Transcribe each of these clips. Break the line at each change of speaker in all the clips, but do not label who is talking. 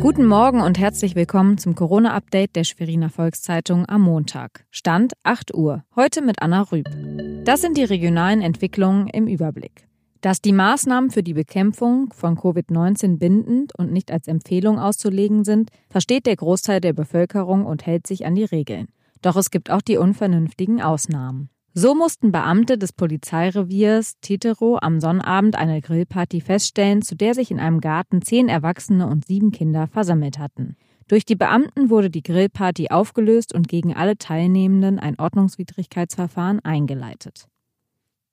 Guten Morgen und herzlich willkommen zum Corona-Update der Schweriner Volkszeitung am Montag. Stand 8 Uhr. Heute mit Anna Rüb. Das sind die regionalen Entwicklungen im Überblick. Dass die Maßnahmen für die Bekämpfung von Covid-19 bindend und nicht als Empfehlung auszulegen sind, versteht der Großteil der Bevölkerung und hält sich an die Regeln. Doch es gibt auch die unvernünftigen Ausnahmen. So mussten Beamte des Polizeireviers Tetero am Sonnabend eine Grillparty feststellen, zu der sich in einem Garten zehn Erwachsene und sieben Kinder versammelt hatten. Durch die Beamten wurde die Grillparty aufgelöst und gegen alle Teilnehmenden ein Ordnungswidrigkeitsverfahren eingeleitet.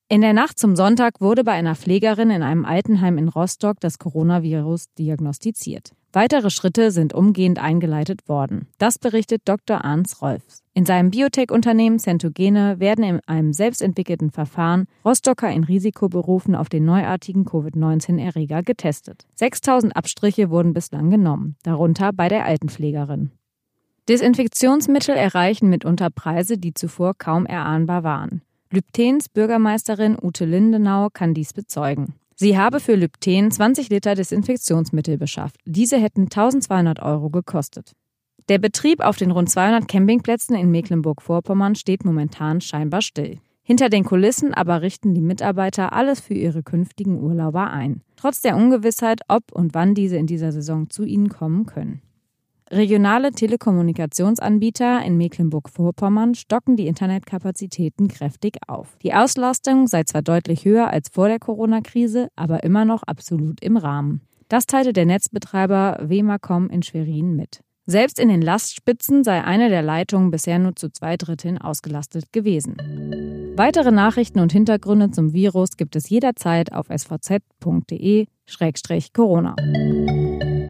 In der Nacht zum Sonntag wurde bei einer Pflegerin in einem Altenheim in Rostock das Coronavirus diagnostiziert. Weitere Schritte sind umgehend eingeleitet worden. Das berichtet Dr. Arns Rolfs. In seinem Biotech-Unternehmen Centogene werden in einem selbstentwickelten Verfahren Rostocker in Risikoberufen auf den neuartigen Covid-19-Erreger getestet. 6000 Abstriche wurden bislang genommen, darunter bei der Altenpflegerin. Desinfektionsmittel erreichen mitunter Preise, die zuvor kaum erahnbar waren. Lübtens Bürgermeisterin Ute Lindenau kann dies bezeugen. Sie habe für Lübten 20 Liter Desinfektionsmittel beschafft. Diese hätten 1200 Euro gekostet. Der Betrieb auf den rund 200 Campingplätzen in Mecklenburg-Vorpommern steht momentan scheinbar still. Hinter den Kulissen aber richten die Mitarbeiter alles für ihre künftigen Urlauber ein. Trotz der Ungewissheit, ob und wann diese in dieser Saison zu ihnen kommen können. Regionale Telekommunikationsanbieter in Mecklenburg-Vorpommern stocken die Internetkapazitäten kräftig auf. Die Auslastung sei zwar deutlich höher als vor der Corona-Krise, aber immer noch absolut im Rahmen. Das teilte der Netzbetreiber Wemacom in Schwerin mit. Selbst in den Lastspitzen sei eine der Leitungen bisher nur zu zwei Dritteln ausgelastet gewesen. Weitere Nachrichten und Hintergründe zum Virus gibt es jederzeit auf svz.de-corona.